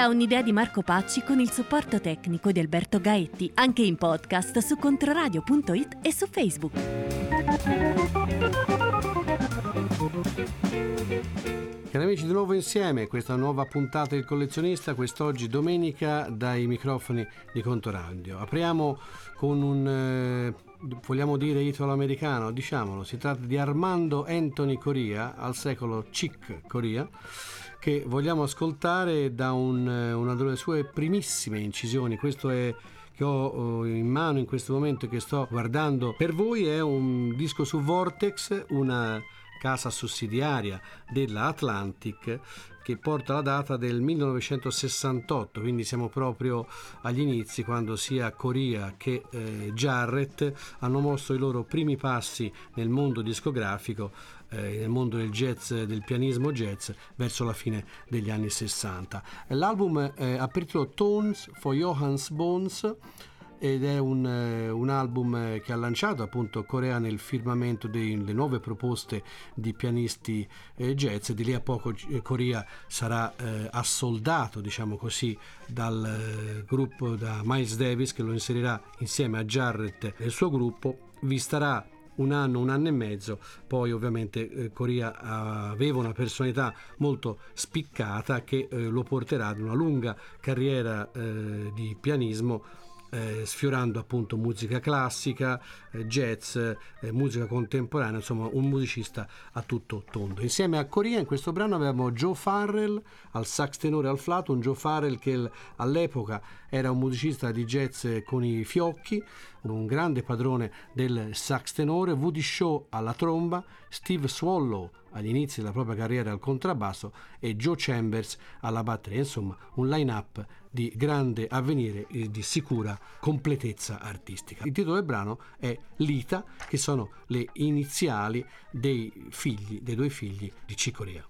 Da un'idea di Marco Pacci con il supporto tecnico di Alberto Gaetti, anche in podcast su controradio.it e su Facebook. Cari amici, di nuovo insieme questa nuova puntata del collezionista, quest'oggi domenica dai microfoni di Contoradio. Apriamo con un, eh, vogliamo dire italo-americano, diciamolo, si tratta di Armando Anthony Coria, al secolo Chick Coria, che vogliamo ascoltare da un, eh, una delle sue primissime incisioni, questo è che ho eh, in mano in questo momento e che sto guardando per voi è un disco su Vortex, una casa sussidiaria della Atlantic che porta la data del 1968, quindi siamo proprio agli inizi quando sia Coria che eh, Jarrett hanno mosso i loro primi passi nel mondo discografico, eh, nel mondo del jazz, del pianismo jazz, verso la fine degli anni 60. L'album eh, ha per Tones for Johannes Bones ed è un, eh, un, album eh, che ha lanciato appunto Corea nel firmamento delle nuove proposte di pianisti eh, jazz. Di lì a poco Corea sarà eh, assoldato, diciamo così, dal gruppo da Miles Davis che lo inserirà insieme a Jarrett e il suo gruppo. Vi starà un anno, un anno e mezzo, poi ovviamente eh, Coria aveva una personalità molto spiccata che eh, lo porterà ad una lunga carriera eh, di pianismo eh, sfiorando appunto musica classica, eh, jazz, eh, musica contemporanea, insomma un musicista a tutto tondo. Insieme a Coria in questo brano avevamo Joe Farrell al sax tenore al flauto, un Joe Farrell che all'epoca era un musicista di jazz con i fiocchi, un grande padrone del sax tenore, Woody Shaw alla tromba, Steve Swallow agli inizi della propria carriera al contrabbasso e Joe Chambers alla batteria, insomma un line-up di grande avvenire e di sicura completezza artistica. Il titolo del brano è Lita, che sono le iniziali dei figli, dei due figli di Cicorea.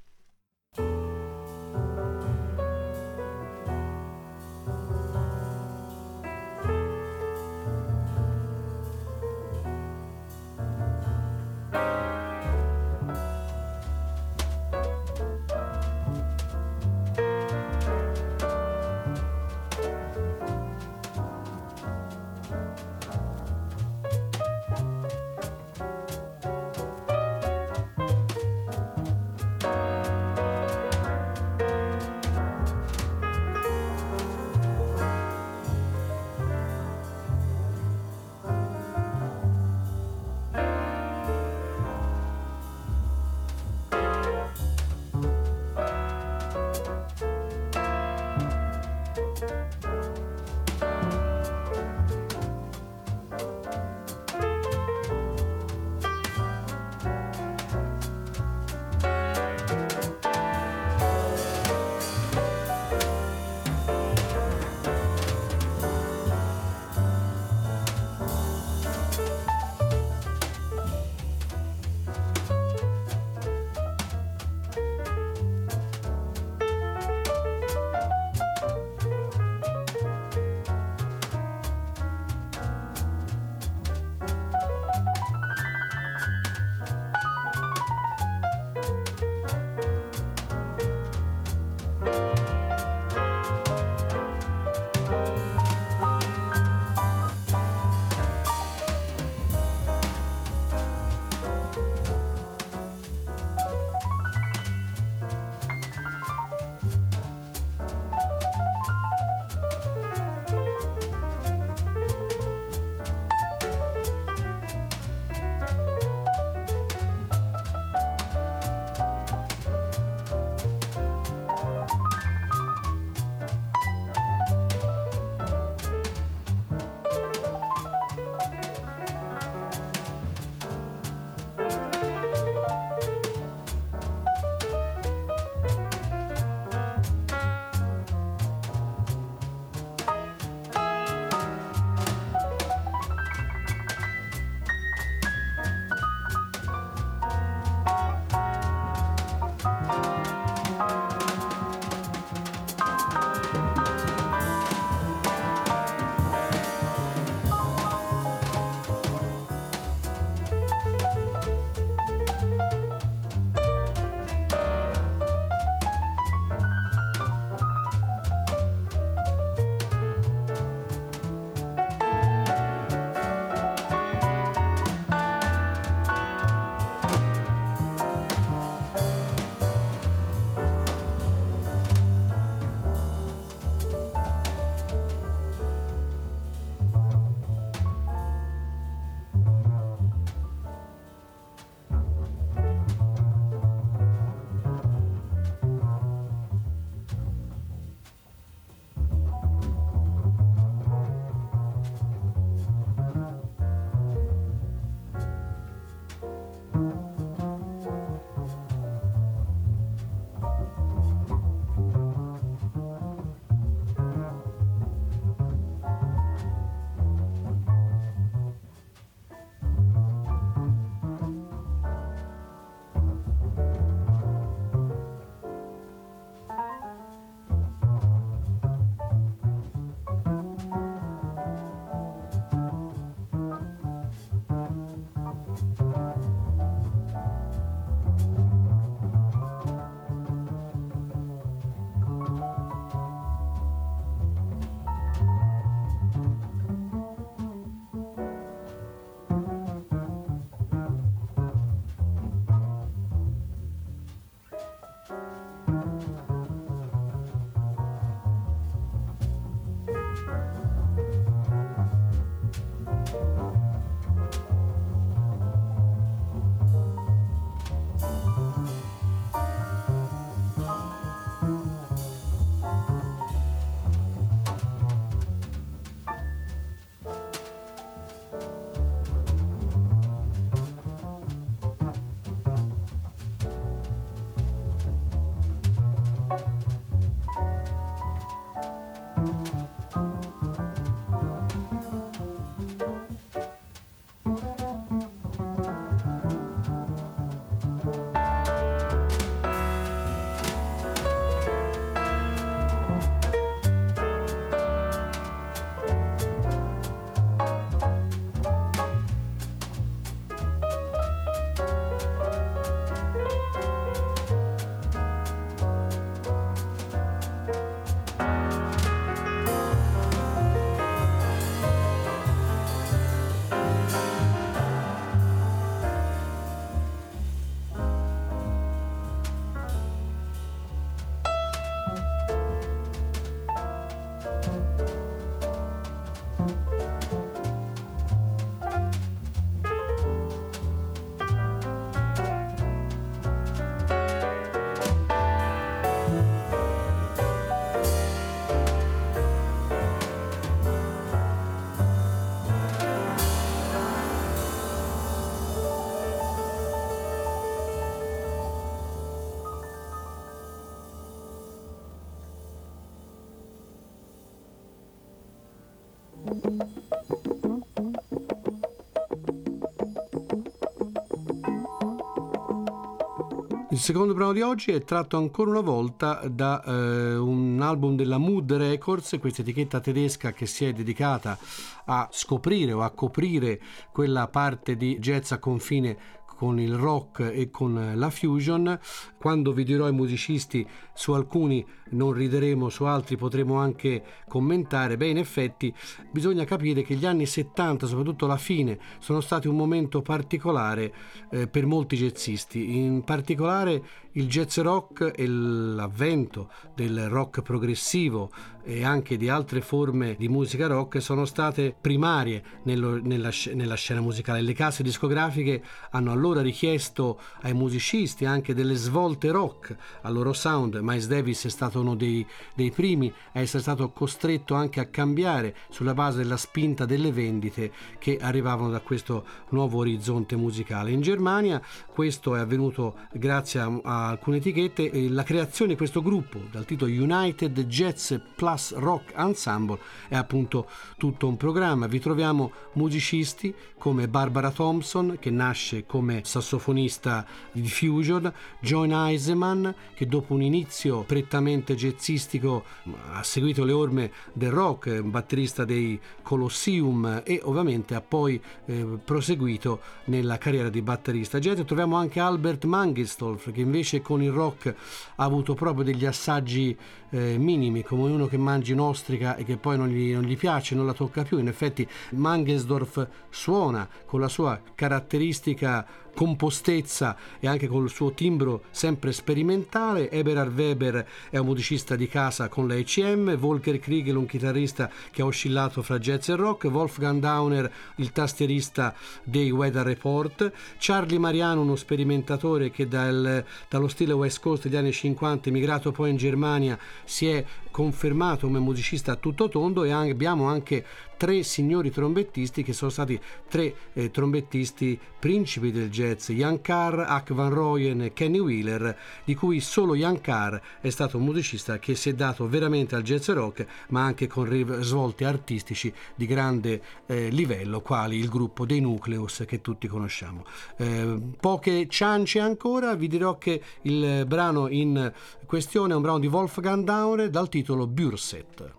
Il secondo brano di oggi è tratto ancora una volta da eh, un album della Mood Records, questa etichetta tedesca che si è dedicata a scoprire o a coprire quella parte di jazz a confine con il rock e con la fusion. Quando vi dirò i musicisti, su alcuni non rideremo, su altri potremo anche commentare. Beh, in effetti bisogna capire che gli anni 70, soprattutto la fine, sono stati un momento particolare eh, per molti jazzisti. In particolare il jazz rock e l'avvento del rock progressivo e anche di altre forme di musica rock sono state primarie nello, nella, nella, scena musicale. Le case discografiche hanno allora richiesto ai musicisti anche delle svolte rock al loro sound. Miles Davis è stato uno dei, dei primi a essere stato costretto anche a cambiare sulla base della spinta delle vendite che arrivavano da questo nuovo orizzonte musicale. In Germania questo è avvenuto grazie a, a alcune etichette e la creazione di questo gruppo dal titolo United Jazz Plus Rock Ensemble è appunto tutto un programma. Vi troviamo musicisti come Barbara Thompson che nasce come sassofonista di fusion, John Eiseman che dopo un inizio prettamente jazzistico ha seguito le orme del rock, batterista dei Colosseum e ovviamente ha poi eh, proseguito nella carriera di batterista jazz. Troviamo anche Albert Mangelsdorf che invece con il rock ha avuto proprio degli assaggi eh, minimi come uno che mangi un'ostrica e che poi non gli, non gli piace, non la tocca più. In effetti Mangelsdorf suona con la sua caratteristica compostezza e anche col suo timbro sempre sperimentale. Eberhard Weber è un musicista di casa con la ECM, Volker Kriegel un chitarrista che ha oscillato fra jazz e rock, Wolfgang Downer il tastierista dei Weather Report, Charlie Mariano uno sperimentatore che dal, dallo stile West Coast degli anni 50 emigrato poi in Germania si è confermato come musicista a tutto tondo e abbiamo anche tre signori trombettisti che sono stati tre eh, trombettisti principi del jazz, Jan Carr, Huck Van Royen e Kenny Wheeler, di cui solo Jan Carr è stato un musicista che si è dato veramente al jazz rock, ma anche con risvolti artistici di grande eh, livello, quali il gruppo dei Nucleus che tutti conosciamo. Eh, poche ciance ancora, vi dirò che il brano in questione è un brano di Wolfgang Dauer dal titolo Bürset.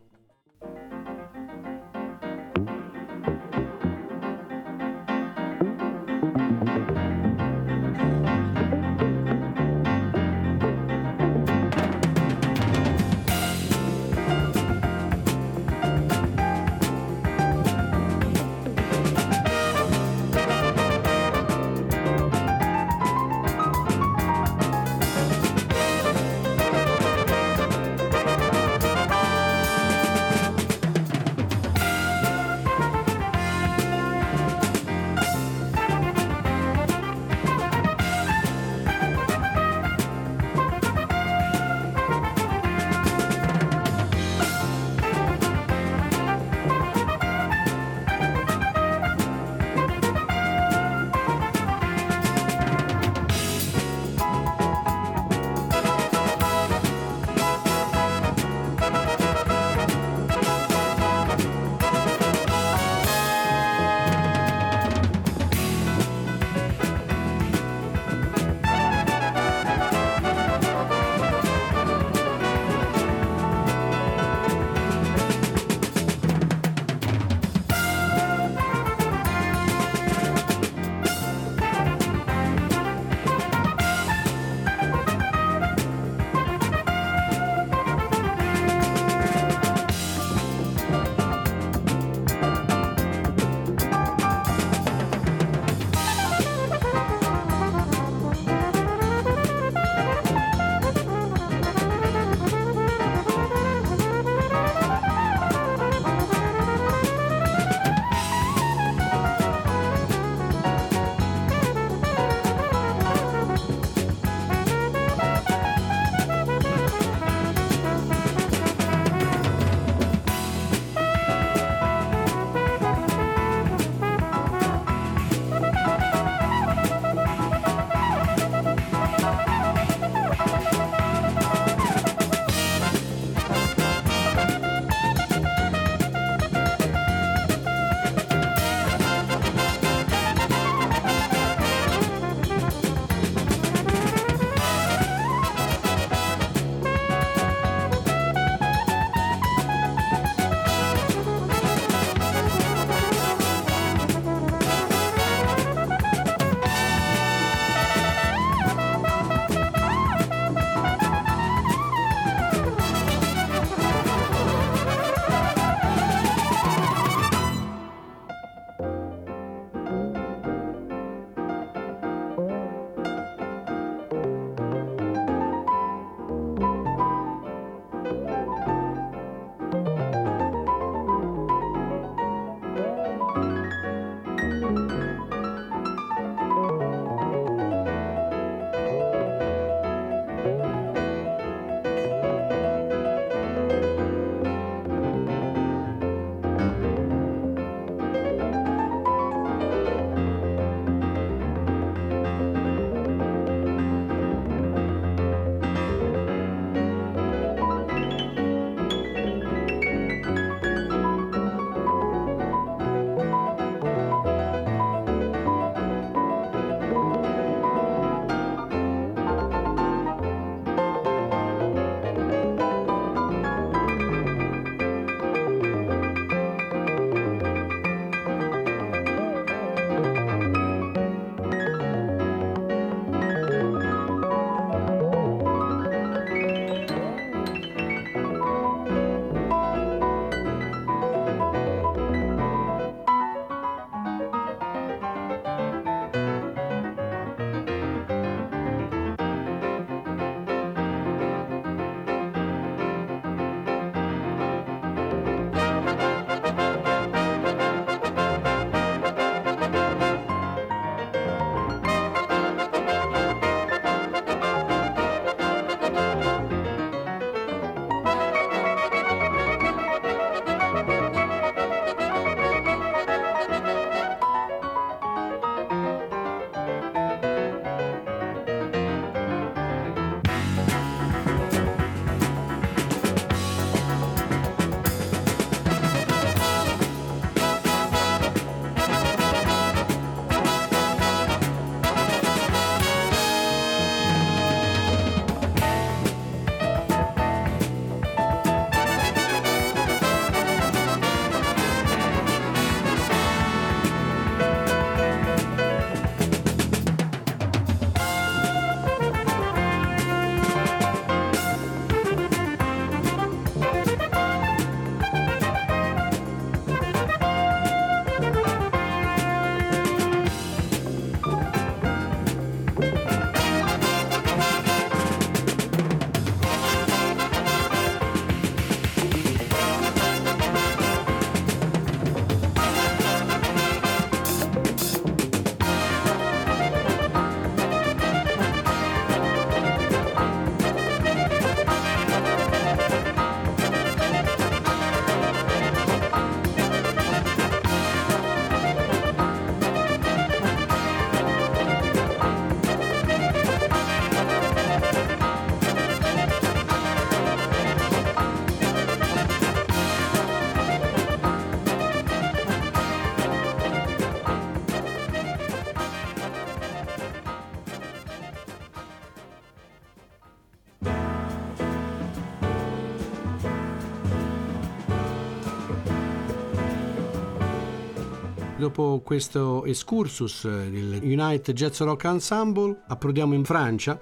Dopo questo excursus del United Jazz Rock Ensemble, approdiamo in Francia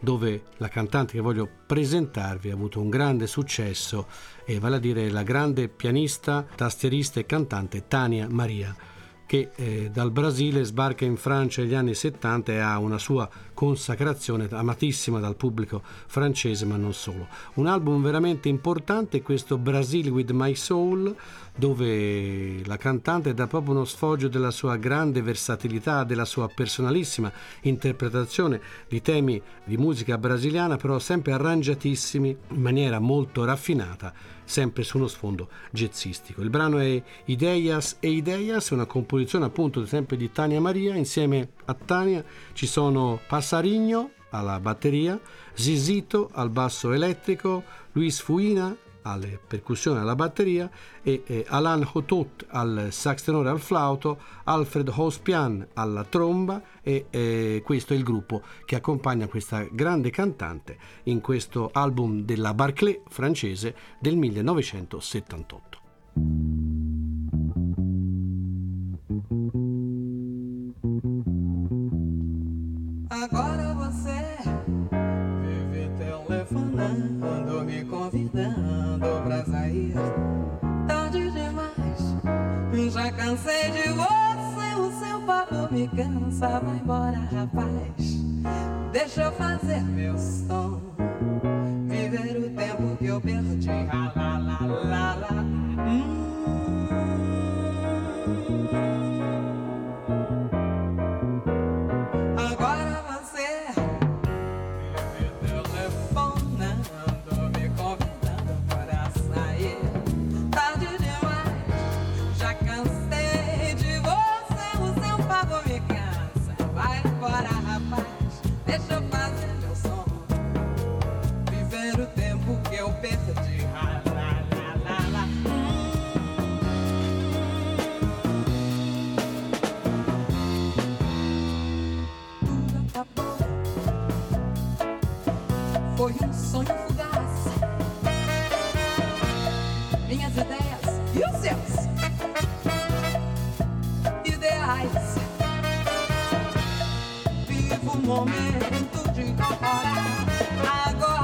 dove la cantante che voglio presentarvi ha avuto un grande successo e vale a dire la grande pianista, tastierista e cantante Tania Maria che eh, dal Brasile sbarca in Francia negli anni 70 e ha una sua consacrazione amatissima dal pubblico francese ma non solo. Un album veramente importante è questo Brazil with My Soul dove la cantante dà proprio uno sfoggio della sua grande versatilità, della sua personalissima interpretazione di temi di musica brasiliana, però sempre arrangiatissimi in maniera molto raffinata, sempre su uno sfondo jazzistico. Il brano è Ideias e Ideias, una composizione appunto sempre di Tania Maria, insieme a Tania ci sono Passarigno alla batteria, Zizito al basso elettrico, Luis Fuina alle percussioni alla batteria e Alan Hotot al sax tenore al flauto, Alfred Hospian alla tromba e eh, questo è il gruppo che accompagna questa grande cantante in questo album della Barclay francese del 1978. Me cansa. Vai embora, rapaz. Deixa eu fazer meu som. Viver o tempo que eu perdi. Ah, lá, lá, lá, lá. teve um momento de coragem. Agora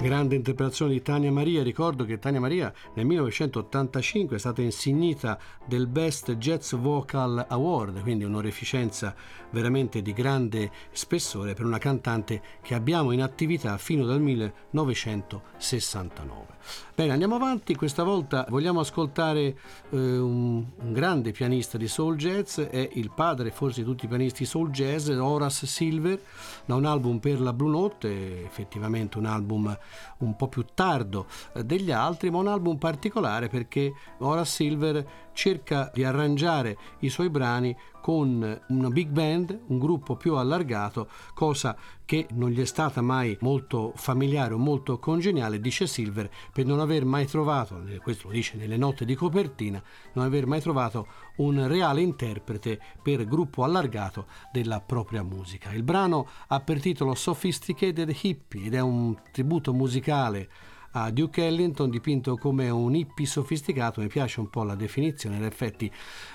grande interpretazione di Tania Maria. Ricordo che Tania Maria nel 1985 è stata insignita del Best Jazz Vocal Award, quindi un'oreficenza veramente di grande spessore per una cantante che abbiamo in attività fino dal 1969. Bene, andiamo avanti, questa volta vogliamo ascoltare eh, un, un, grande pianista di soul jazz, è il padre forse di tutti i pianisti soul jazz, Horace Silver, da un album per la Blue Note, effettivamente un album un po' più tardo eh, degli altri, ma un album particolare perché Horace Silver cerca di arrangiare i suoi brani con una big band, un gruppo più allargato, cosa che non gli è stata mai molto familiare o molto congeniale, dice Silver, per non aver mai trovato, questo lo dice nelle note di copertina, non aver mai trovato un reale interprete per gruppo allargato della propria musica. Il brano ha per titolo Sophisticated Hippie ed è un tributo musicale a Duke Ellington dipinto come un hippie sofisticato, mi piace un po' la definizione, in effetti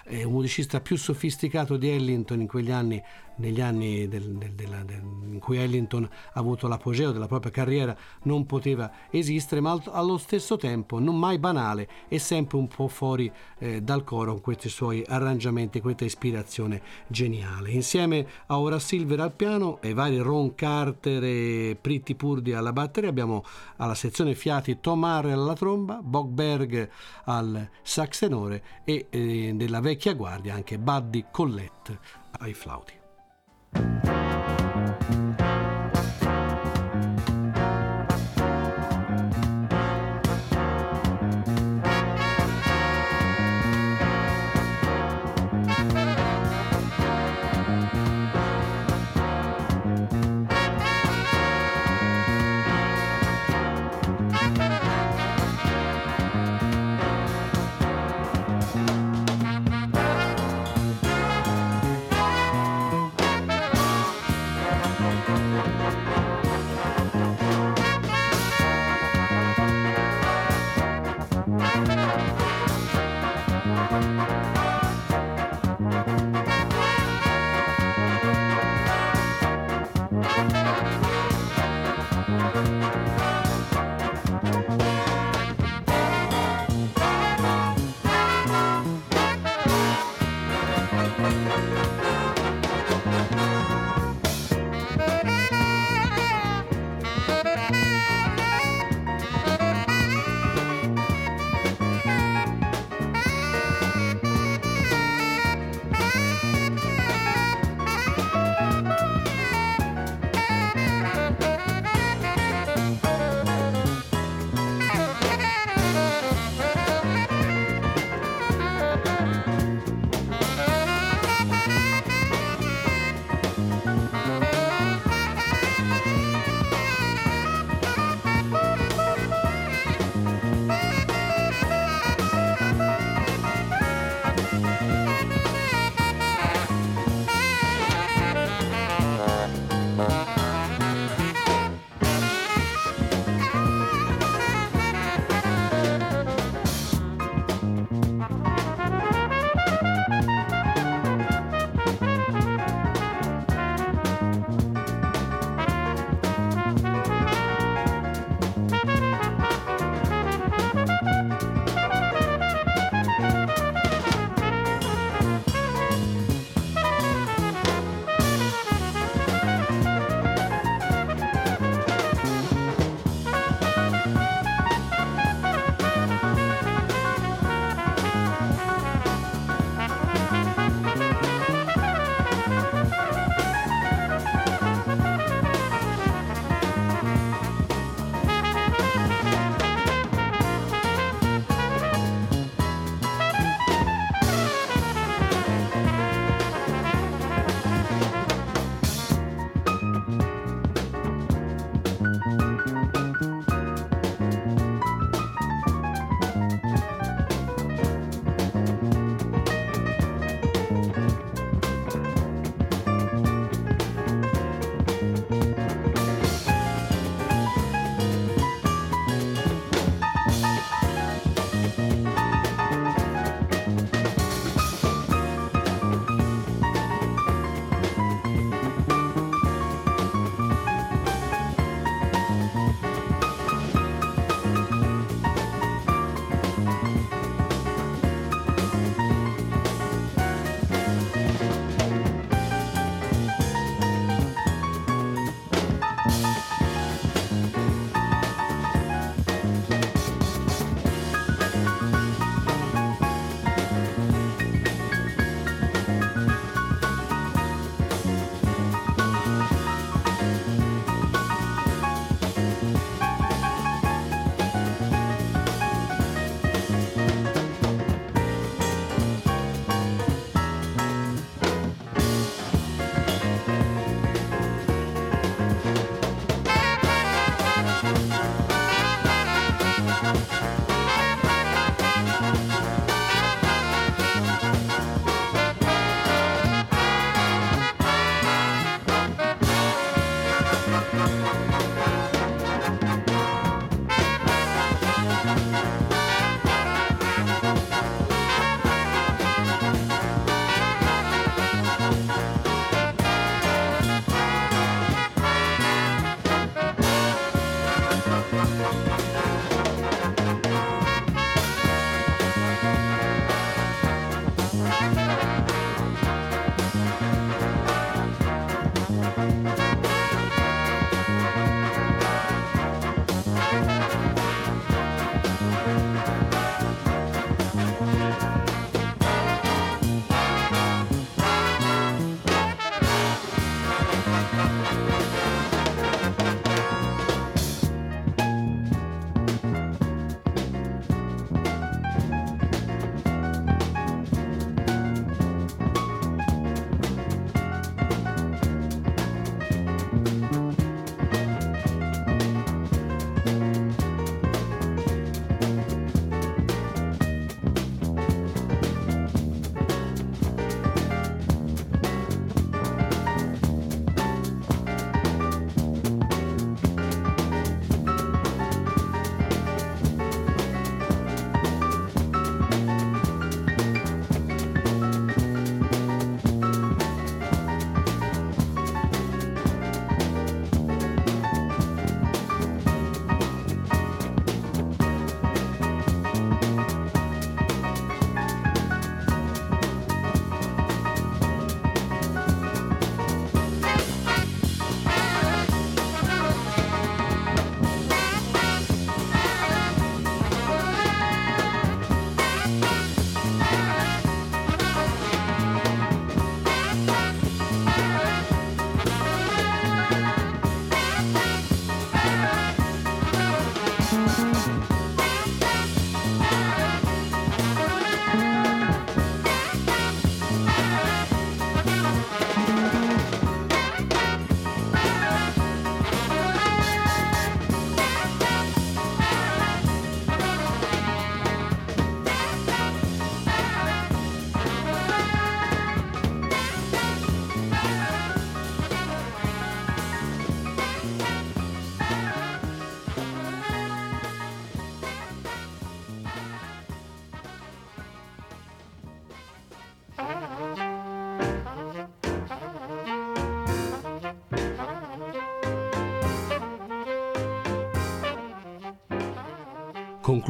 è un musicista più sofisticato di Ellington in quegli anni negli anni del, del, della, del, in cui Ellington ha avuto l'apogeo della propria carriera non poteva esistere, ma allo stesso tempo non mai banale e sempre un po' fuori eh, dal coro con questi suoi arrangiamenti, questa ispirazione geniale. Insieme a Ora Silver al piano e vari Ron Carter e Pretty Purdy alla batteria abbiamo alla sezione fiati Tom Harrell alla tromba, Bob Berg al sax tenore e eh, della vecchia guardia anche Buddy Collette ai flauti.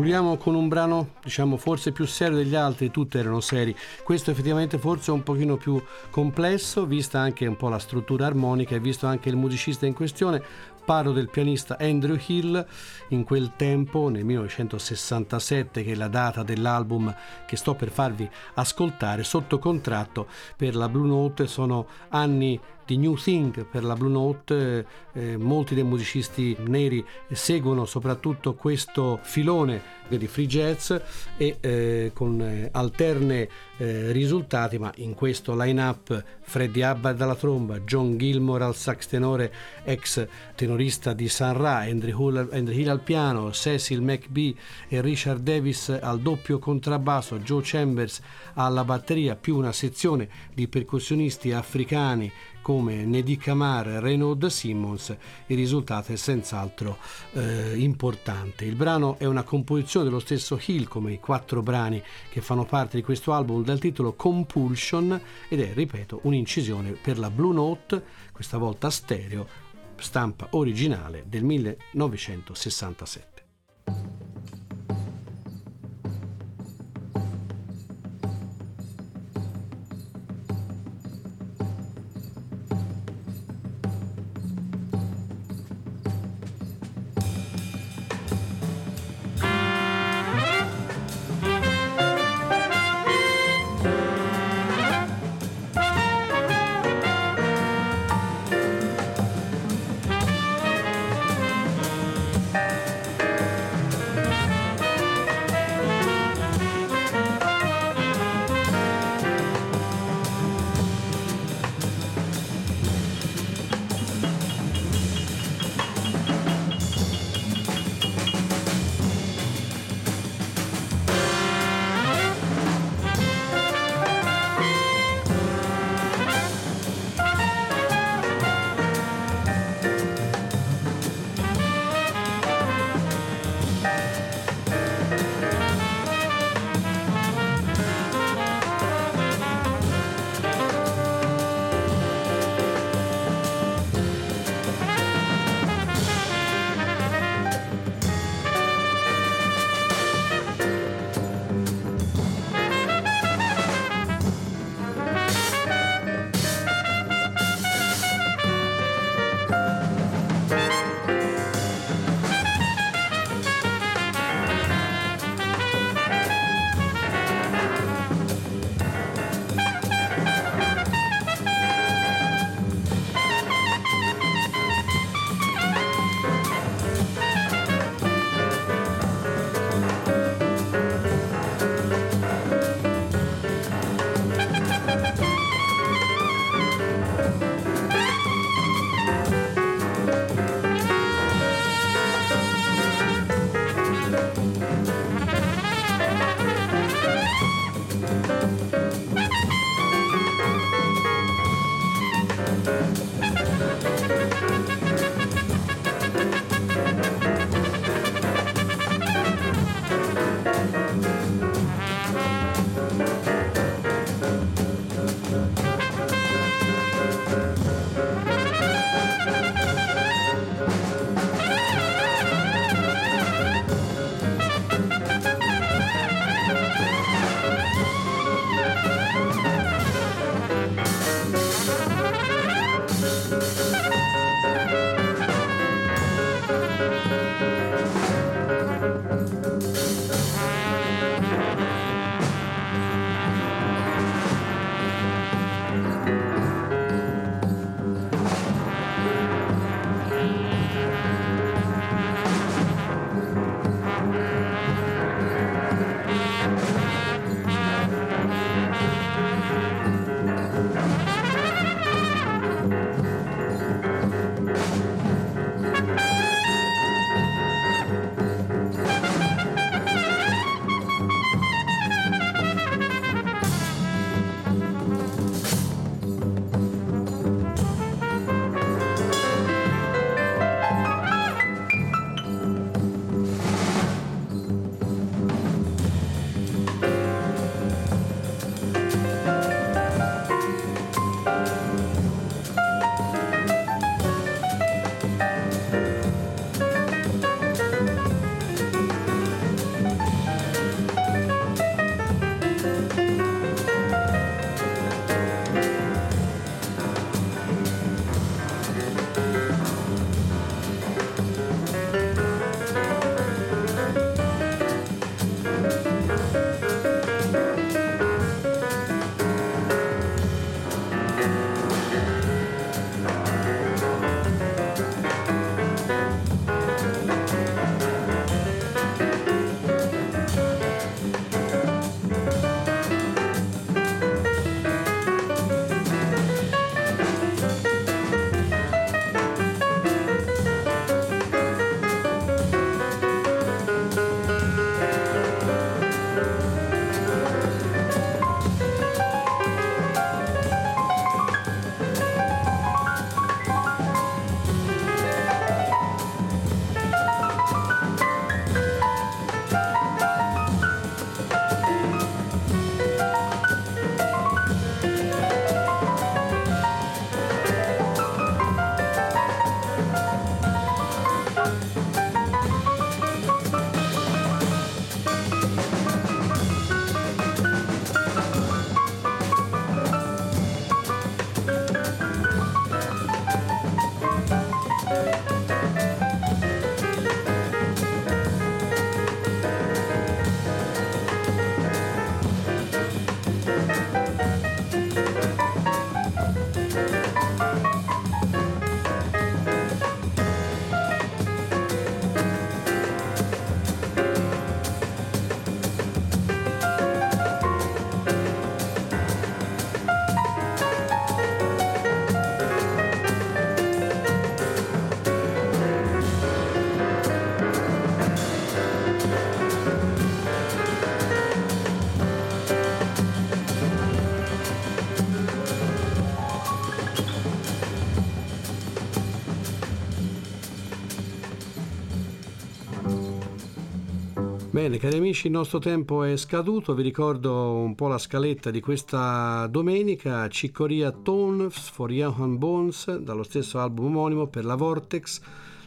Concludiamo con un brano, diciamo, forse più serio degli altri, tutti erano seri. Questo effettivamente forse è un pochino più complesso, vista anche un po' la struttura armonica e visto anche il musicista in questione. Parlo del pianista Andrew Hill, in quel tempo, nel 1967, che è la data dell'album che sto per farvi ascoltare, sotto contratto per la Blue Note, sono anni di New Thing per la Blue Note, eh, molti dei musicisti neri seguono soprattutto questo filone di free jazz e eh, con eh, alterne eh, risultati, ma in questo line-up Freddie Hubbard alla tromba, John Gilmore al sax tenore, ex tenorista di San Ra, Andrew Hill, Andrew Hill al piano, Cecil McBee e Richard Davis al doppio contrabbasso, Joe Chambers alla batteria, più una sezione di percussionisti africani come Nedi Kamar Renaud Simmons, il risultato è senz'altro eh, importante. Il brano è una composizione dello stesso Hill, come i quattro brani che fanno parte di questo album, dal titolo Compulsion ed è, ripeto, un'incisione per la Blue Note, questa volta stereo, stampa originale del 1967. Bene, cari amici, il nostro tempo è scaduto. Vi ricordo un po' la scaletta di questa domenica. Ciccoria Tones for Johan Bones, dallo stesso album omonimo per la Vortex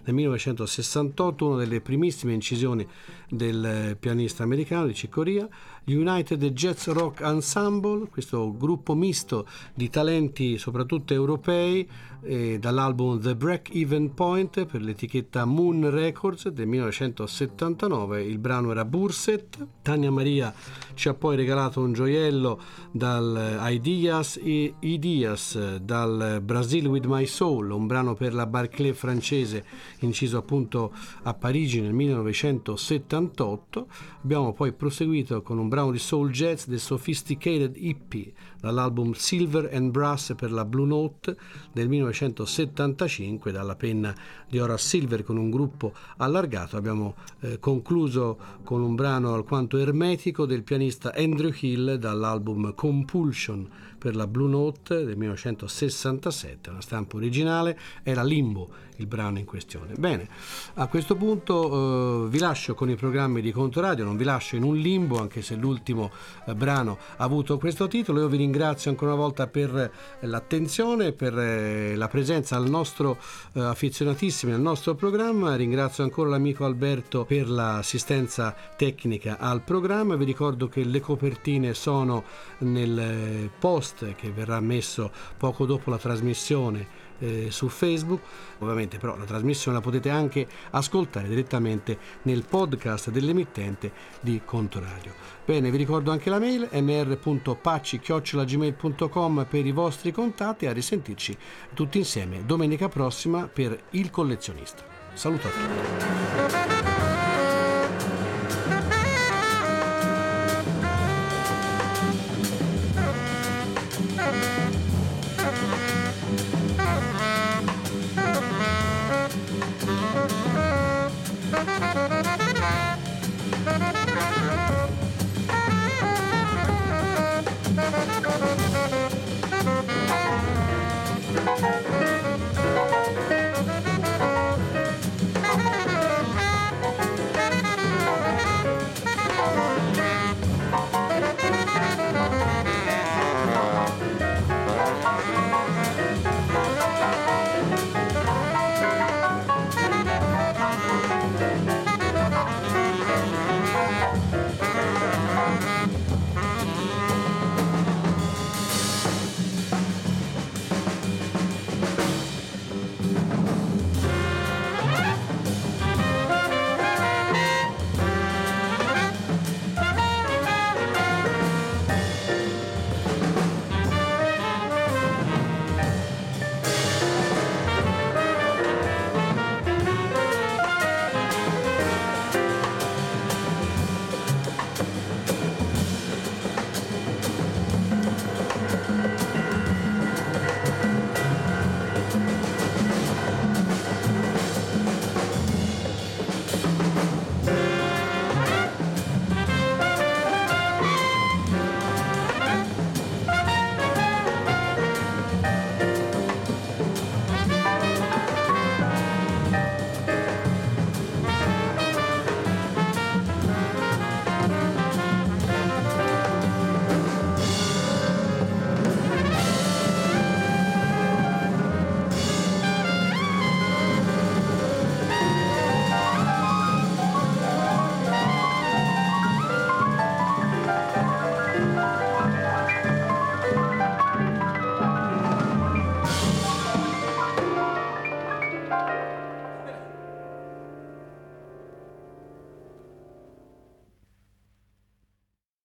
nel 1968, una delle primissime incisioni del pianista americano di Ciccoria, United Jazz Rock Ensemble, questo gruppo misto di talenti soprattutto europei, eh, dall'album The Break Even Point per l'etichetta Moon Records del 1979, il brano era Burset, Tania Maria ci ha poi regalato un gioiello dal Ideas e Ideas dal Brazil With My Soul, un brano per la Barclay francese inciso appunto a Parigi nel 1978. Abbiamo poi proseguito con un brano di soul jazz The Sophisticated Hippie dall'album Silver and Brass per la Blue Note del 1975 dalla penna di Horace Silver con un gruppo allargato. Abbiamo eh, concluso con un brano alquanto ermetico del pianista Andrew Hill dall'album Compulsion per la Blue Note del 1967, una stampa originale, era Limbo il brano in questione. Bene, a questo punto eh, vi lascio con i programmi di Contoradio, non vi lascio in un limbo anche se l'ultimo eh, brano ha avuto questo titolo, io vi ringrazio ancora una volta per eh, l'attenzione, per eh, la presenza al nostro eh, affezionatissimi al nostro programma, ringrazio ancora l'amico Alberto per l'assistenza tecnica al programma, vi ricordo che le copertine sono nel eh, post che verrà messo poco dopo la trasmissione eh, su Facebook. Ovviamente però la trasmissione la potete anche ascoltare direttamente nel podcast dell'emittente di Contoradio. Bene, vi ricordo anche la mail mr.pacci.gmail.com per i vostri contatti a risentirci tutti insieme domenica prossima per Il Collezionista. Saluto a tutti.